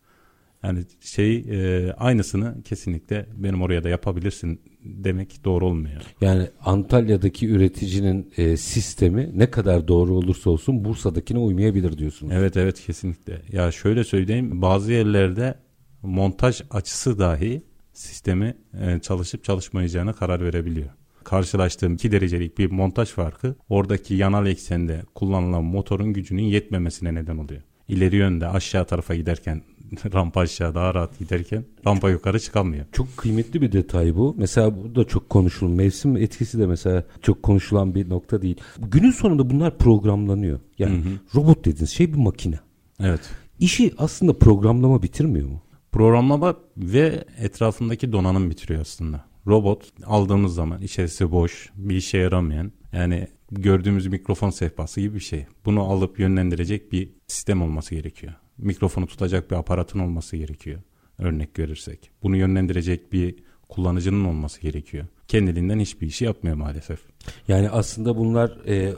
Yani şey e, aynısını kesinlikle benim oraya da yapabilirsin demek doğru olmuyor. Yani Antalya'daki üreticinin e, sistemi ne kadar doğru olursa olsun Bursa'dakine uymayabilir diyorsunuz. Evet evet kesinlikle. Ya şöyle söyleyeyim bazı yerlerde montaj açısı dahi sistemi e, çalışıp çalışmayacağına karar verebiliyor. karşılaştığım 2 derecelik bir montaj farkı oradaki yanal eksende kullanılan motorun gücünün yetmemesine neden oluyor. İleri yönde aşağı tarafa giderken rampa aşağı daha rahat giderken rampa yukarı çıkamıyor. Çok kıymetli bir detay bu. Mesela bu da çok konuşulan. Mevsim etkisi de mesela çok konuşulan bir nokta değil. Günün sonunda bunlar programlanıyor. Yani hı hı. robot dediğiniz şey bir makine. Evet. İşi aslında programlama bitirmiyor mu? Programlama ve etrafındaki donanım bitiriyor aslında. Robot aldığımız zaman içerisi boş, bir işe yaramayan yani gördüğümüz mikrofon sehpası gibi bir şey. Bunu alıp yönlendirecek bir sistem olması gerekiyor. Mikrofonu tutacak bir aparatın olması gerekiyor. Örnek verirsek. Bunu yönlendirecek bir kullanıcının olması gerekiyor. Kendiliğinden hiçbir işi yapmıyor maalesef. Yani aslında bunlar e,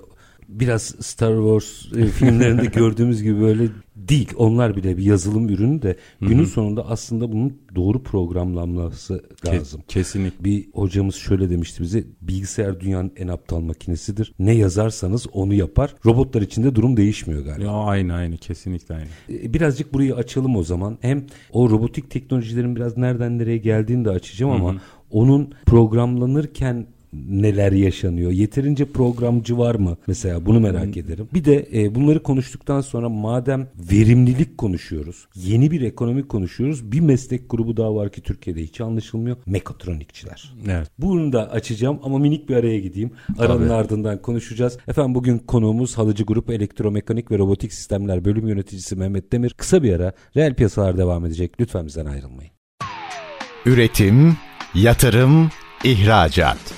biraz Star Wars e, filmlerinde gördüğümüz gibi böyle değil. Onlar bile bir yazılım ürünü de günün Hı-hı. sonunda aslında bunun doğru programlanması lazım. Kesinlikle. Bir hocamız şöyle demişti bize bilgisayar dünyanın en aptal makinesidir. Ne yazarsanız onu yapar. Robotlar içinde durum değişmiyor galiba. Ya aynı aynı kesinlikle aynı. E, birazcık burayı açalım o zaman. Hem o robotik teknolojilerin biraz nereden nereye geldiğini de açacağım ama Hı-hı. onun programlanırken neler yaşanıyor? Yeterince programcı var mı? Mesela bunu merak hmm. ederim. Bir de e, bunları konuştuktan sonra madem verimlilik konuşuyoruz, yeni bir ekonomi konuşuyoruz. Bir meslek grubu daha var ki Türkiye'de hiç anlaşılmıyor. Mekatronikçiler. Evet. Bunu da açacağım ama minik bir araya gideyim. Aranın Tabii. ardından konuşacağız. Efendim bugün konuğumuz Halıcı Grup Elektromekanik ve Robotik Sistemler Bölüm Yöneticisi Mehmet Demir. Kısa bir ara reel piyasalar devam edecek. Lütfen bizden ayrılmayın. Üretim, yatırım, ihracat.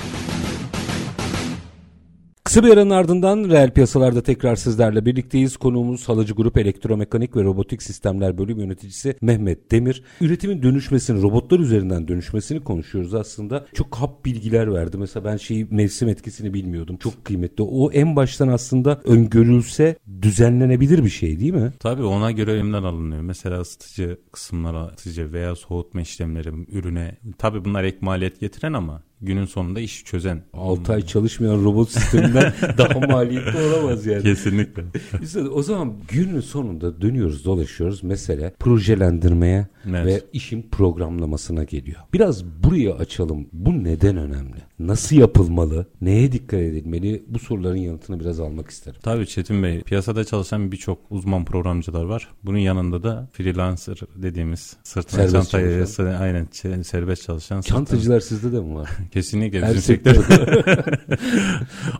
Kısa bir aranın ardından reel piyasalarda tekrar sizlerle birlikteyiz. Konuğumuz Halıcı Grup Elektromekanik ve Robotik Sistemler Bölüm Yöneticisi Mehmet Demir. Üretimin dönüşmesini, robotlar üzerinden dönüşmesini konuşuyoruz aslında. Çok hap bilgiler verdi. Mesela ben şeyi mevsim etkisini bilmiyordum. Çok kıymetli. O en baştan aslında öngörülse düzenlenebilir bir şey değil mi? Tabii ona göre önlemler alınıyor. Mesela ısıtıcı kısımlara ısıtıcı veya soğutma işlemleri ürüne. Tabii bunlar ek maliyet getiren ama günün sonunda iş çözen. 6 ay çalışmayan robot sisteminden daha maliyetli olamaz yani. Kesinlikle. İşte o zaman günün sonunda dönüyoruz dolaşıyoruz mesele projelendirmeye evet. ve işin programlamasına geliyor. Biraz burayı açalım. Bu neden önemli? Nasıl yapılmalı? Neye dikkat edilmeli? Bu soruların yanıtını biraz almak isterim. Tabii Çetin Bey. Piyasada çalışan birçok uzman programcılar var. Bunun yanında da freelancer dediğimiz sırtına çantayı aynen serbest çalışan. Çantacılar sizde de mi var? Kesinlikle sektör.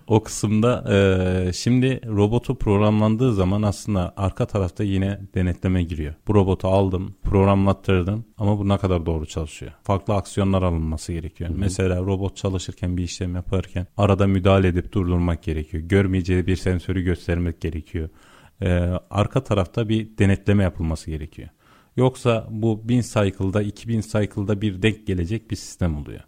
o kısımda e, şimdi robotu programlandığı zaman aslında arka tarafta yine denetleme giriyor. Bu robotu aldım, programlattırdım ama bu ne kadar doğru çalışıyor. Farklı aksiyonlar alınması gerekiyor. Hı-hı. Mesela robot çalışırken bir işlem yaparken arada müdahale edip durdurmak gerekiyor. Görmeyeceği bir sensörü göstermek gerekiyor. E, arka tarafta bir denetleme yapılması gerekiyor. Yoksa bu 1000 cycle'da 2000 cycle'da bir denk gelecek bir sistem oluyor.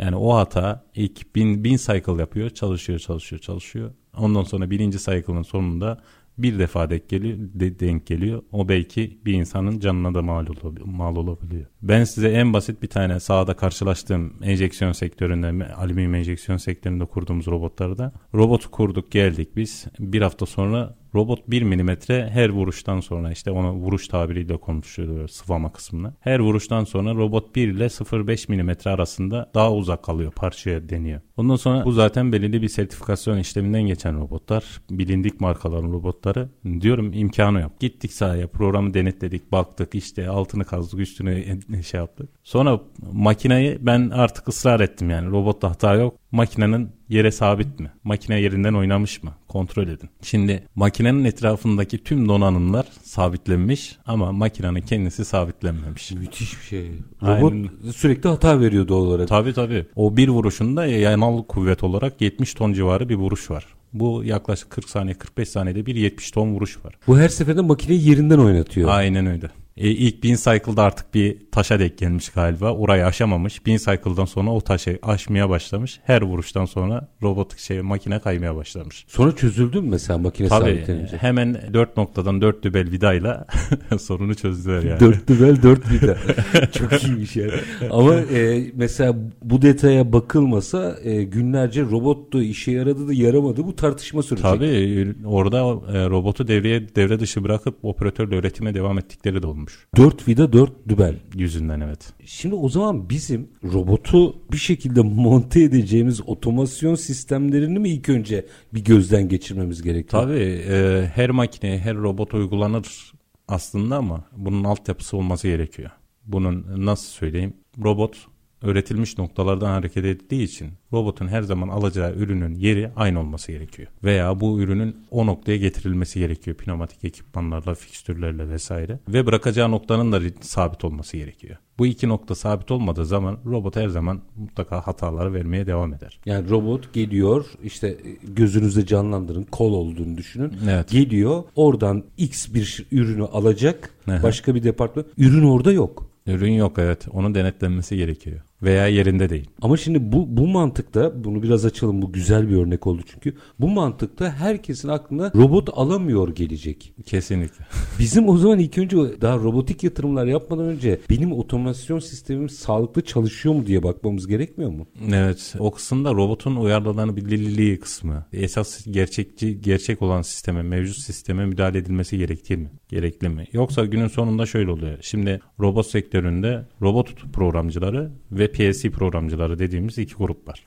Yani o hata ilk bin, bin cycle yapıyor, çalışıyor, çalışıyor, çalışıyor. Ondan sonra birinci cycle'ın sonunda bir defa denk geliyor, de, denk geliyor. O belki bir insanın canına da mal, olabiliyor, mal olabiliyor. Ben size en basit bir tane sahada karşılaştığım enjeksiyon sektöründe, alüminyum enjeksiyon sektöründe kurduğumuz robotlarda robotu kurduk geldik biz. Bir hafta sonra Robot 1 milimetre her vuruştan sonra işte ona vuruş tabiriyle konuşuyor sıvama kısmına. Her vuruştan sonra robot 1 ile 0.5 milimetre arasında daha uzak kalıyor parçaya deniyor. Ondan sonra bu zaten belirli bir sertifikasyon işleminden geçen robotlar. Bilindik markaların robotları. Diyorum imkanı yok. Gittik sahaya programı denetledik baktık işte altını kazdık üstüne şey yaptık. Sonra makineyi ben artık ısrar ettim yani robotta hata yok. Makinenin yere sabit mi? Makine yerinden oynamış mı? Kontrol edin. Şimdi makinenin etrafındaki tüm donanımlar sabitlenmiş ama makinenin kendisi sabitlenmemiş. Müthiş bir şey. Robot Aynen. sürekli hata veriyor doğal olarak. Tabii tabii. O bir vuruşunda yanal kuvvet olarak 70 ton civarı bir vuruş var. Bu yaklaşık 40 saniye 45 saniyede bir 70 ton vuruş var. Bu her seferinde makineyi yerinden oynatıyor. Aynen öyle. E, ilk bin cycle'da artık bir taşa denk gelmiş galiba. Orayı aşamamış. Bin cycle'dan sonra o taşı aşmaya başlamış. Her vuruştan sonra robot şey makine kaymaya başlamış. Sonra çözüldü mü mesela makine Tabii sabitlenince? hemen dört noktadan dört dübel vidayla sorunu çözdüler yani. Dört dübel dört vida. Çok iyiymiş yani. Ama e, mesela bu detaya bakılmasa e, günlerce robot da işe yaradı da yaramadı bu tartışma sürecek. Tabii orada e, robotu devreye devre dışı bırakıp operatörle üretime devam ettikleri de olmuş. Dört vida dört dübel. Yüzünden evet. Şimdi o zaman bizim robotu bir şekilde monte edeceğimiz otomasyon sistemlerini mi ilk önce bir gözden geçirmemiz gerekiyor? Tabii e, her makine, her robot uygulanır aslında ama bunun altyapısı olması gerekiyor. Bunun nasıl söyleyeyim? Robot öğretilmiş noktalardan hareket ettiği için robotun her zaman alacağı ürünün yeri aynı olması gerekiyor. Veya bu ürünün o noktaya getirilmesi gerekiyor pneumatik ekipmanlarla, fikstürlerle vesaire. Ve bırakacağı noktanın da sabit olması gerekiyor. Bu iki nokta sabit olmadığı zaman robot her zaman mutlaka hataları vermeye devam eder. Yani robot geliyor işte gözünüzde canlandırın kol olduğunu düşünün. Evet. Geliyor oradan X bir ürünü alacak başka bir departman. Ürün orada yok. Ürün yok evet. Onun denetlenmesi gerekiyor. Veya yerinde değil. Ama şimdi bu bu mantıkta bunu biraz açalım bu güzel bir örnek oldu çünkü. Bu mantıkta herkesin aklına robot alamıyor gelecek. Kesinlikle. Bizim o zaman ilk önce daha robotik yatırımlar yapmadan önce benim otomasyon sistemim sağlıklı çalışıyor mu diye bakmamız gerekmiyor mu? Evet. O kısımda robotun uyarlanabilirliği kısmı. Esas gerçekçi gerçek olan sisteme, mevcut sisteme müdahale edilmesi gerektiği mi? Gerekli mi? Yoksa günün sonunda şöyle oluyor. Şimdi robot sektöründe robot programcıları ve PLC programcıları dediğimiz iki grup var.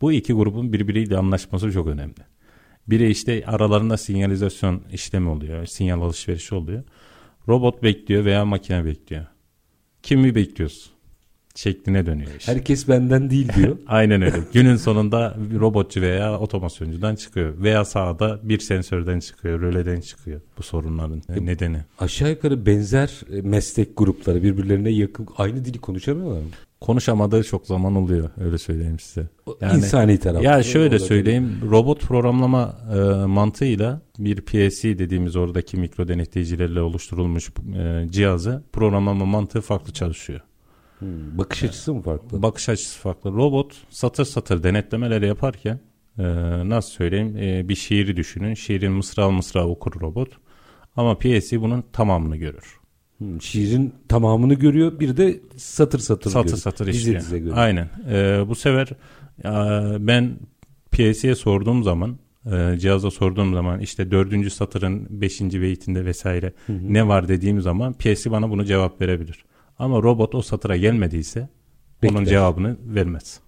Bu iki grubun birbiriyle anlaşması çok önemli. Biri işte aralarında sinyalizasyon işlemi oluyor. Sinyal alışverişi oluyor. Robot bekliyor veya makine bekliyor. Kimi bekliyoruz? Şekline dönüyor iş. Herkes benden değil diyor. Aynen öyle. Günün sonunda robotçu veya otomasyoncudan çıkıyor. Veya sağda bir sensörden çıkıyor, röleden çıkıyor. Bu sorunların nedeni. Aşağı yukarı benzer e, meslek grupları birbirlerine yakın aynı dili konuşamıyorlar mı? Konuşamadığı çok zaman oluyor öyle söyleyeyim size. Yani, İnsani taraf. Ya şöyle söyleyeyim robot programlama e, mantığıyla bir PLC dediğimiz oradaki mikro denetleyicilerle oluşturulmuş e, cihazı programlama mantığı farklı çalışıyor. Hmm, bakış açısı mı farklı? Bakış açısı farklı. Robot satır satır denetlemeleri yaparken e, nasıl söyleyeyim e, bir şiiri düşünün. Şiirin mısra mısra okur robot. Ama PLC bunun tamamını görür. Hmm, şiirin tamamını görüyor bir de satır satır Satır görüyor. satır Dize işliyor. dize görüyor. Aynen. E, bu sefer ben PLC'ye sorduğum zaman e, cihaza sorduğum zaman işte dördüncü satırın beşinci beytinde vesaire ne var dediğim zaman PLC bana bunu cevap verebilir. Ama robot o satıra gelmediyse onun Bekler. cevabını vermez.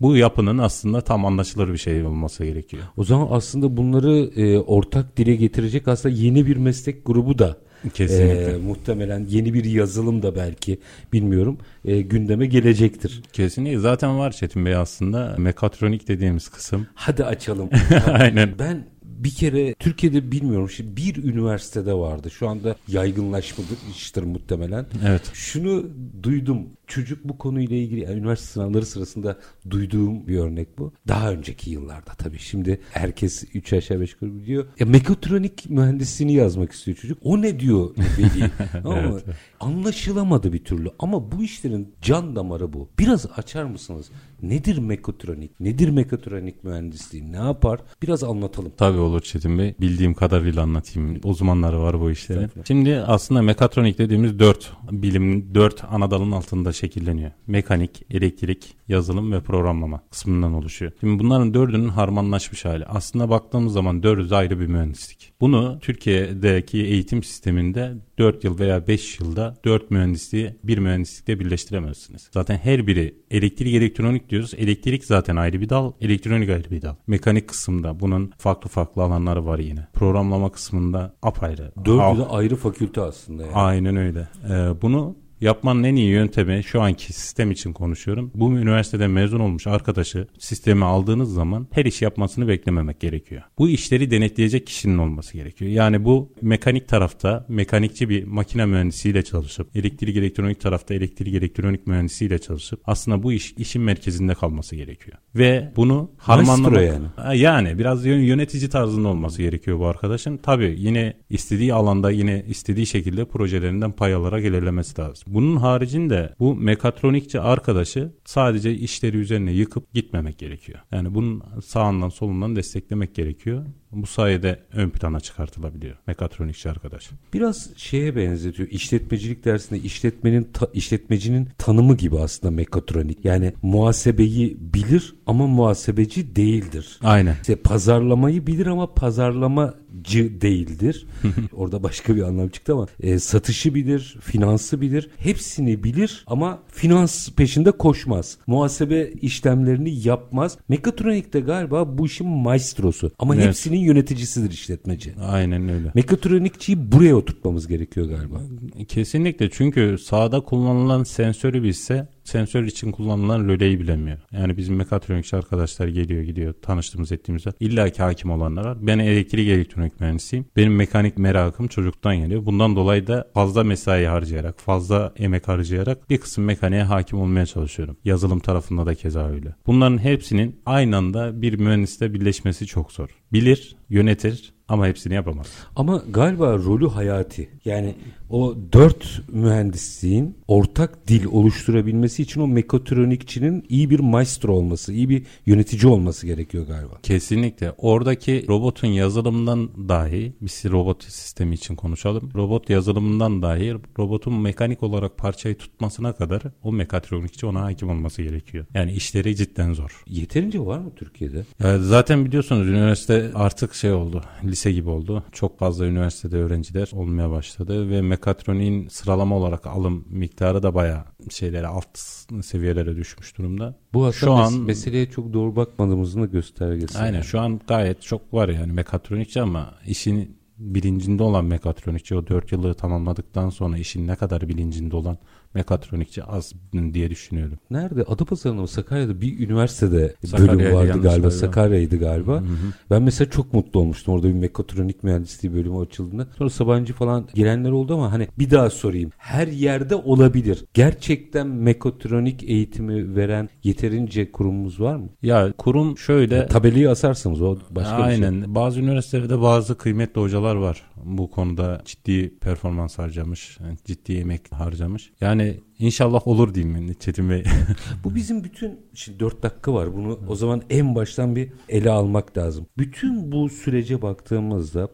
Bu yapının aslında tam anlaşılır bir şey olması gerekiyor. O zaman aslında bunları e, ortak dile getirecek aslında yeni bir meslek grubu da Kesinlikle. e, muhtemelen yeni bir yazılım da belki bilmiyorum e, gündeme gelecektir. Kesinlikle zaten var Çetin Bey aslında mekatronik dediğimiz kısım. Hadi açalım. Aynen. Ben bir kere Türkiye'de bilmiyorum şimdi bir üniversitede vardı. Şu anda yaygınlaşmıştır muhtemelen. Evet. Şunu duydum. Çocuk bu konuyla ilgili yani üniversite sınavları sırasında duyduğum bir örnek bu. Daha önceki yıllarda tabii. Şimdi herkes 3 aşağı 5 yukarı biliyor. Ya mekatronik mühendisliğini yazmak istiyor çocuk. O ne diyor veli? Ama anlaşılamadı bir türlü. Ama bu işlerin can damarı bu. Biraz açar mısınız? Nedir mekatronik? Nedir mekatronik mühendisliği? Ne yapar? Biraz anlatalım. Tabii olur Çetin Bey. Bildiğim kadarıyla anlatayım. Uzmanları var bu işlerin. Şimdi aslında mekatronik dediğimiz dört bilim, dört ana dalın altında şekilleniyor. Mekanik, elektrik, yazılım ve programlama kısmından oluşuyor. Şimdi bunların dördünün harmanlaşmış hali. Aslında baktığımız zaman dördü de ayrı bir mühendislik. Bunu Türkiye'deki eğitim sisteminde 4 yıl veya 5 yılda 4 mühendisliği bir mühendislikte birleştiremezsiniz. Zaten her biri elektrik elektronik diyoruz. Elektrik zaten ayrı bir dal, elektronik ayrı bir dal. Mekanik kısımda bunun farklı farklı alanları var yine. Programlama kısmında apayrı. Dördü de ayrı fakülte aslında yani. Aynen öyle. Ee, bunu Yapmanın en iyi yöntemi şu anki sistem için konuşuyorum. Bu üniversitede mezun olmuş arkadaşı sisteme aldığınız zaman her iş yapmasını beklememek gerekiyor. Bu işleri denetleyecek kişinin olması gerekiyor. Yani bu mekanik tarafta mekanikçi bir makine mühendisiyle çalışıp elektrik elektronik tarafta elektrik elektronik mühendisiyle çalışıp aslında bu iş işin merkezinde kalması gerekiyor. Ve bunu harmanlamak yani. yani biraz yönetici tarzında olması gerekiyor bu arkadaşın. Tabii yine istediği alanda yine istediği şekilde projelerinden pay alarak ilerlemesi lazım. Bunun haricinde bu mekatronikçi arkadaşı sadece işleri üzerine yıkıp gitmemek gerekiyor. Yani bunun sağından solundan desteklemek gerekiyor. Bu sayede ön plana çıkartılabiliyor mekatronikçi arkadaş. Biraz şeye benzetiyor. İşletmecilik dersinde işletmenin ta, işletmecinin tanımı gibi aslında mekatronik. Yani muhasebeyi bilir ama muhasebeci değildir. Aynen. İşte pazarlamayı bilir ama pazarlamacı değildir. Orada başka bir anlam çıktı ama e, satışı bilir, finansı bilir. Hepsini bilir ama finans peşinde koşmaz. Muhasebe işlemlerini yapmaz. Mekatronikte galiba bu işin maestrosu. Ama Evet. Hepsinin yöneticisidir işletmeci. Aynen öyle. Mekatronikçiyi buraya oturtmamız gerekiyor galiba. Kesinlikle çünkü sahada kullanılan sensörü bilse sensör için kullanılan röleyi bilemiyor. Yani bizim mekatronikçi arkadaşlar geliyor gidiyor tanıştığımız ettiğimizde illa ki hakim olanlar var. Ben elektrik elektronik mühendisiyim. Benim mekanik merakım çocuktan geliyor. Bundan dolayı da fazla mesai harcayarak fazla emek harcayarak bir kısım mekaniğe hakim olmaya çalışıyorum. Yazılım tarafında da keza öyle. Bunların hepsinin aynı anda bir mühendiste birleşmesi çok zor. Bilir, yönetir ama hepsini yapamaz. Ama galiba rolü hayati. Yani o dört mühendisliğin ortak dil oluşturabilmesi için o mekatronikçinin iyi bir maestro olması, iyi bir yönetici olması gerekiyor galiba. Kesinlikle. Oradaki robotun yazılımından dahi, biz robot sistemi için konuşalım. Robot yazılımından dahi robotun mekanik olarak parçayı tutmasına kadar o mekatronikçi ona hakim olması gerekiyor. Yani işleri cidden zor. Yeterince var mı Türkiye'de? Ya zaten biliyorsunuz üniversite artık şey oldu, lise gibi oldu. Çok fazla üniversitede öğrenciler olmaya başladı ve mekatroniğin sıralama olarak alım miktarı da bayağı şeylere alt seviyelere düşmüş durumda. Bu aslında Şu mes- an- meseleye çok doğru bakmadığımızın da göstergesi. Aynen yani. şu an gayet çok var yani mekatronikçi ama işin bilincinde olan mekatronikçi o 4 yılı tamamladıktan sonra işin ne kadar bilincinde olan mekatronikçi az diye düşünüyorum. Nerede? Adapazarı'nda mı? Sakarya'da bir üniversitede Sakarya'ydı, bölüm vardı galiba. galiba. Sakarya'ydı galiba. Ben mesela çok mutlu olmuştum orada bir mekatronik mühendisliği bölümü açıldığında. Sonra Sabancı falan gelenler oldu ama hani bir daha sorayım. Her yerde olabilir. Gerçekten mekatronik eğitimi veren yeterince kurumumuz var mı? Ya kurum şöyle Tabelayı asarsanız o başka bir şey. Aynen. Bazı üniversitelerde bazı kıymetli hocalar var. Bu konuda ciddi performans harcamış, ciddi emek harcamış. Yani inşallah olur diyeyim ben Çetin Bey. Bu bizim bütün şimdi 4 dakika var. Bunu o zaman en baştan bir ele almak lazım. Bütün bu sürece baktığımızda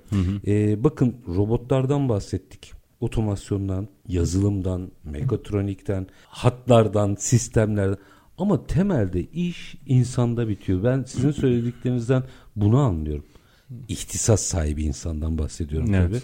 e, bakın robotlardan bahsettik. Otomasyondan, yazılımdan, mekatronikten, hatlardan, sistemlerden. Ama temelde iş insanda bitiyor. Ben sizin söylediklerinizden bunu anlıyorum. İhtisas sahibi insandan bahsediyorum Evet. tabii.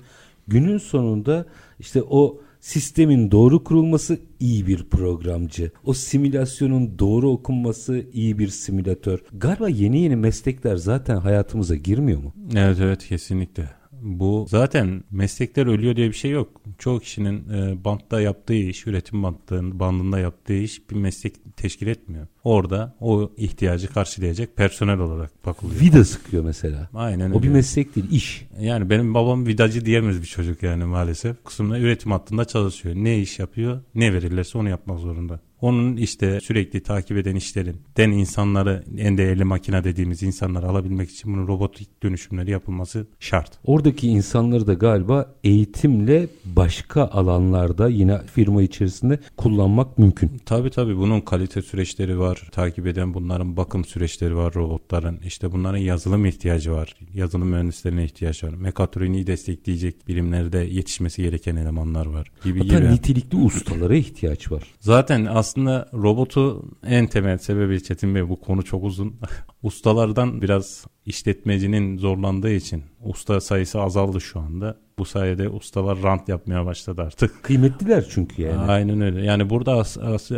Günün sonunda işte o sistemin doğru kurulması iyi bir programcı. O simülasyonun doğru okunması iyi bir simülatör. Galiba yeni yeni meslekler zaten hayatımıza girmiyor mu? evet evet kesinlikle. Bu zaten meslekler ölüyor diye bir şey yok. Çoğu kişinin e, bantta yaptığı iş, üretim bantlarının bandında yaptığı iş bir meslek teşkil etmiyor. Orada o ihtiyacı karşılayacak personel olarak bakılıyor. Vida sıkıyor mesela. Aynen O bir öyle. meslek değil, iş. Yani benim babam vidacı diyemez bir çocuk yani maalesef. Kısımda üretim hattında çalışıyor. Ne iş yapıyor, ne verirlerse onu yapmak zorunda. Onun işte sürekli takip eden işlerin, den insanları, en değerli makine dediğimiz insanları alabilmek için bunun robotik dönüşümleri yapılması şart. Oradaki insanları da galiba eğitimle başka alanlarda yine firma içerisinde kullanmak mümkün. Tabii tabii bunun kalite süreçleri var. Takip eden bunların bakım süreçleri var robotların. İşte bunların yazılım ihtiyacı var. Yazılım mühendislerine ihtiyaç var. Mekatroniği destekleyecek bilimlerde yetişmesi gereken elemanlar var. Gibi Hatta gibi. nitelikli ustalara ihtiyaç var. Zaten aslında robotu en temel sebebi Çetin Bey bu konu çok uzun. Ustalardan biraz işletmecinin zorlandığı için usta sayısı azaldı şu anda. Bu sayede ustalar rant yapmaya başladı artık. Kıymetliler çünkü yani. Aynen öyle. Yani burada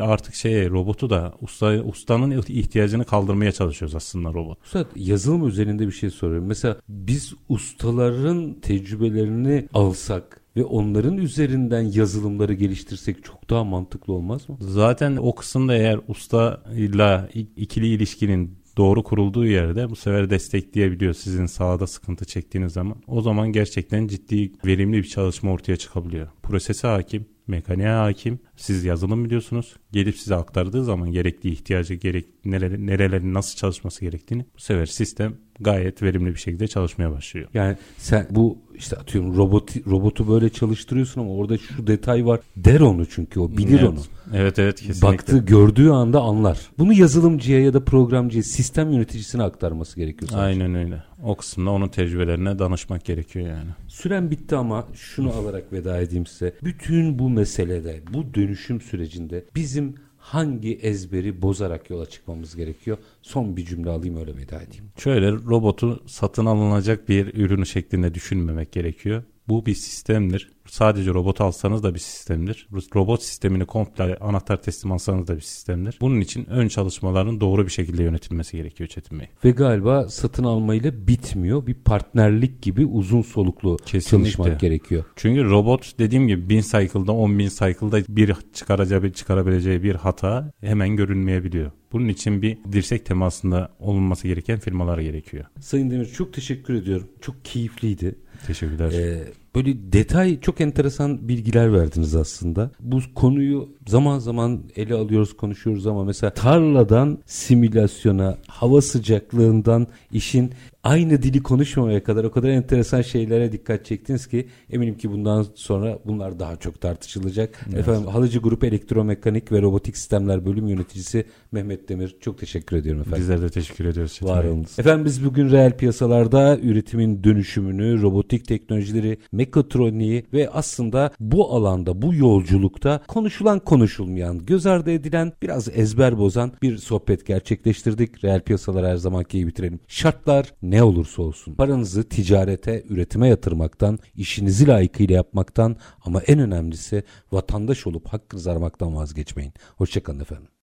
artık şey robotu da usta ustanın ihtiyacını kaldırmaya çalışıyoruz aslında robot. Üstad yazılım üzerinde bir şey soruyorum. Mesela biz ustaların tecrübelerini alsak ve onların üzerinden yazılımları geliştirsek çok daha mantıklı olmaz mı? Zaten o kısımda eğer usta ile ikili ilişkinin doğru kurulduğu yerde bu sefer destekleyebiliyor sizin sahada sıkıntı çektiğiniz zaman. O zaman gerçekten ciddi verimli bir çalışma ortaya çıkabiliyor. Prosese hakim, mekaniğe hakim. Siz yazılım biliyorsunuz. Gelip size aktardığı zaman gerekli ihtiyacı, gerek neler, nerelerin nasıl çalışması gerektiğini bu sefer sistem gayet verimli bir şekilde çalışmaya başlıyor. Yani sen bu işte atıyorum robot robotu böyle çalıştırıyorsun ama orada şu detay var der onu çünkü o bilir evet. onu. Evet evet kesinlikle. Baktığı gördüğü anda anlar. Bunu yazılımcıya ya da programcıya sistem yöneticisine aktarması gerekiyor. Sadece. Aynen öyle. O kısımda onun tecrübelerine danışmak gerekiyor yani. Süren bitti ama şunu alarak veda edeyim size. Bütün bu meselede, bu dönüşüm sürecinde bizim hangi ezberi bozarak yola çıkmamız gerekiyor? Son bir cümle alayım öyle veda edeyim. Şöyle robotu satın alınacak bir ürünü şeklinde düşünmemek gerekiyor. Bu bir sistemdir. Sadece robot alsanız da bir sistemdir. Robot sistemini komple anahtar teslim alsanız da bir sistemdir. Bunun için ön çalışmaların doğru bir şekilde yönetilmesi gerekiyor Çetin Bey. Ve galiba satın almayla bitmiyor. Bir partnerlik gibi uzun soluklu Kesinlikle. çalışmak gerekiyor. Çünkü robot dediğim gibi 1000 cycle'da 10 bin cycle'da bir çıkaracağı, çıkarabileceği bir hata hemen görünmeyebiliyor. Bunun için bir dirsek temasında olunması gereken firmalar gerekiyor. Sayın Demir çok teşekkür ediyorum. Çok keyifliydi. Teşekkürler. Ee, böyle detay çok enteresan bilgiler verdiniz aslında. Bu konuyu zaman zaman ele alıyoruz konuşuyoruz ama mesela tarladan simülasyona hava sıcaklığından işin aynı dili konuşmamaya kadar o kadar enteresan şeylere dikkat çektiniz ki eminim ki bundan sonra bunlar daha çok tartışılacak. Evet. Efendim Halıcı Grup Elektromekanik ve Robotik Sistemler Bölüm Yöneticisi Mehmet Demir çok teşekkür ediyorum efendim. Bizler de teşekkür ediyoruz. Çetin Var olunuz. Efendim biz bugün reel piyasalarda üretimin dönüşümünü, robotik teknolojileri, mekatroniği ve aslında bu alanda, bu yolculukta konuşulan konuşulmayan, göz ardı edilen, biraz ezber bozan bir sohbet gerçekleştirdik. Reel piyasalar her zamanki iyi bitirelim. Şartlar ne olursa olsun paranızı ticarete, üretime yatırmaktan, işinizi layıkıyla yapmaktan ama en önemlisi vatandaş olup hakkınızı aramaktan vazgeçmeyin. Hoşçakalın efendim.